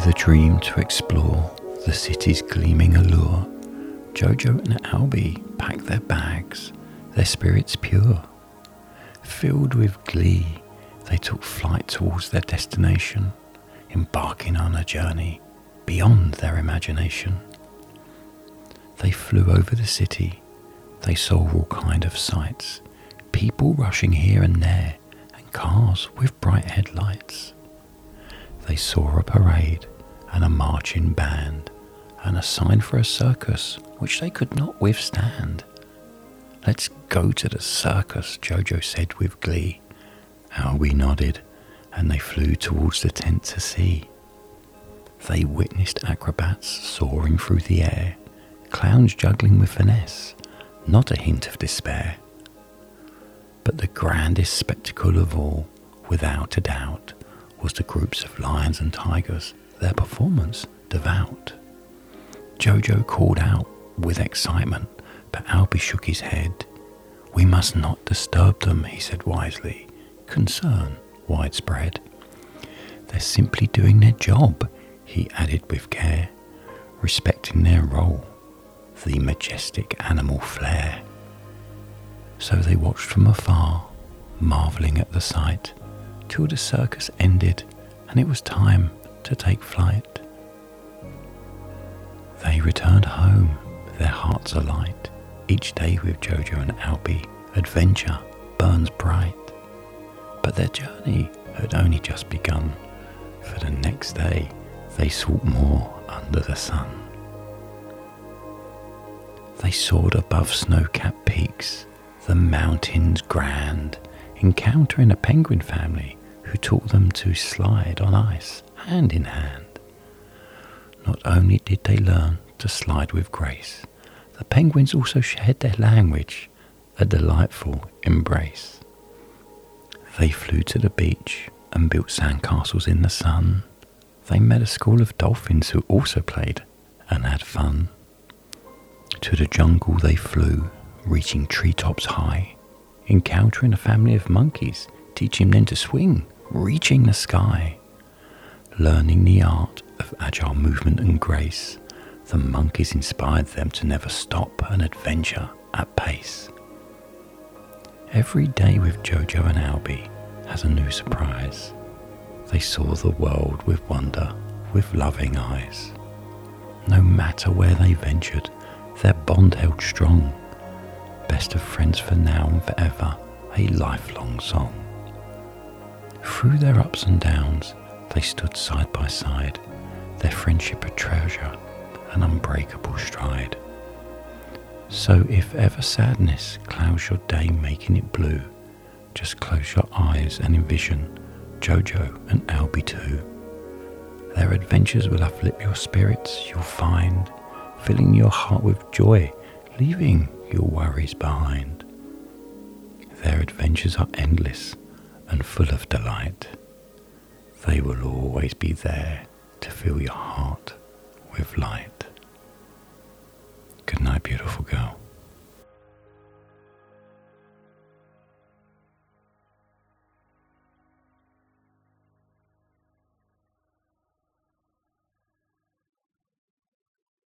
With a dream to explore the city's gleaming allure, Jojo and Albi packed their bags, their spirits pure. Filled with glee, they took flight towards their destination, embarking on a journey beyond their imagination. They flew over the city, they saw all kind of sights, people rushing here and there, and cars with bright headlights. They saw a parade and a marching band, and a sign for a circus which they could not withstand. Let's go to the circus, Jojo said with glee. Albi nodded, and they flew towards the tent to see. They witnessed acrobats soaring through the air, clowns juggling with finesse, not a hint of despair. But the grandest spectacle of all, without a doubt, was the groups of lions and tigers, their performance devout. Jojo called out with excitement, but Albi shook his head. We must not disturb them, he said wisely. Concern widespread. They're simply doing their job, he added with care, respecting their role, the majestic animal flair. So they watched from afar, marvelling at the sight, till the circus ended and it was time to take flight. They returned home, their hearts alight, each day with Jojo and Albi, adventure burns bright. But their journey had only just begun, for the next day they sought more under the sun. They soared above snow capped peaks, the mountains grand, encountering a penguin family who taught them to slide on ice hand in hand. Not only did they learn to slide with grace, the penguins also shared their language, a delightful embrace. They flew to the beach and built sandcastles in the sun. They met a school of dolphins who also played and had fun. To the jungle they flew, reaching treetops high, encountering a family of monkeys, teaching them to swing, reaching the sky. Learning the art of agile movement and grace, the monkeys inspired them to never stop an adventure at pace. Every day with Jojo and Albi has a new surprise. They saw the world with wonder, with loving eyes. No matter where they ventured, their bond held strong. Best of friends for now and forever, a lifelong song. Through their ups and downs, they stood side by side, their friendship a treasure, an unbreakable stride. So if ever sadness clouds your day, making it blue, just close your eyes and envision Jojo and Albi too. Their adventures will uplift your spirits, you'll find, filling your heart with joy, leaving your worries behind. Their adventures are endless and full of delight. They will always be there to fill your heart with light. Good night, beautiful girl.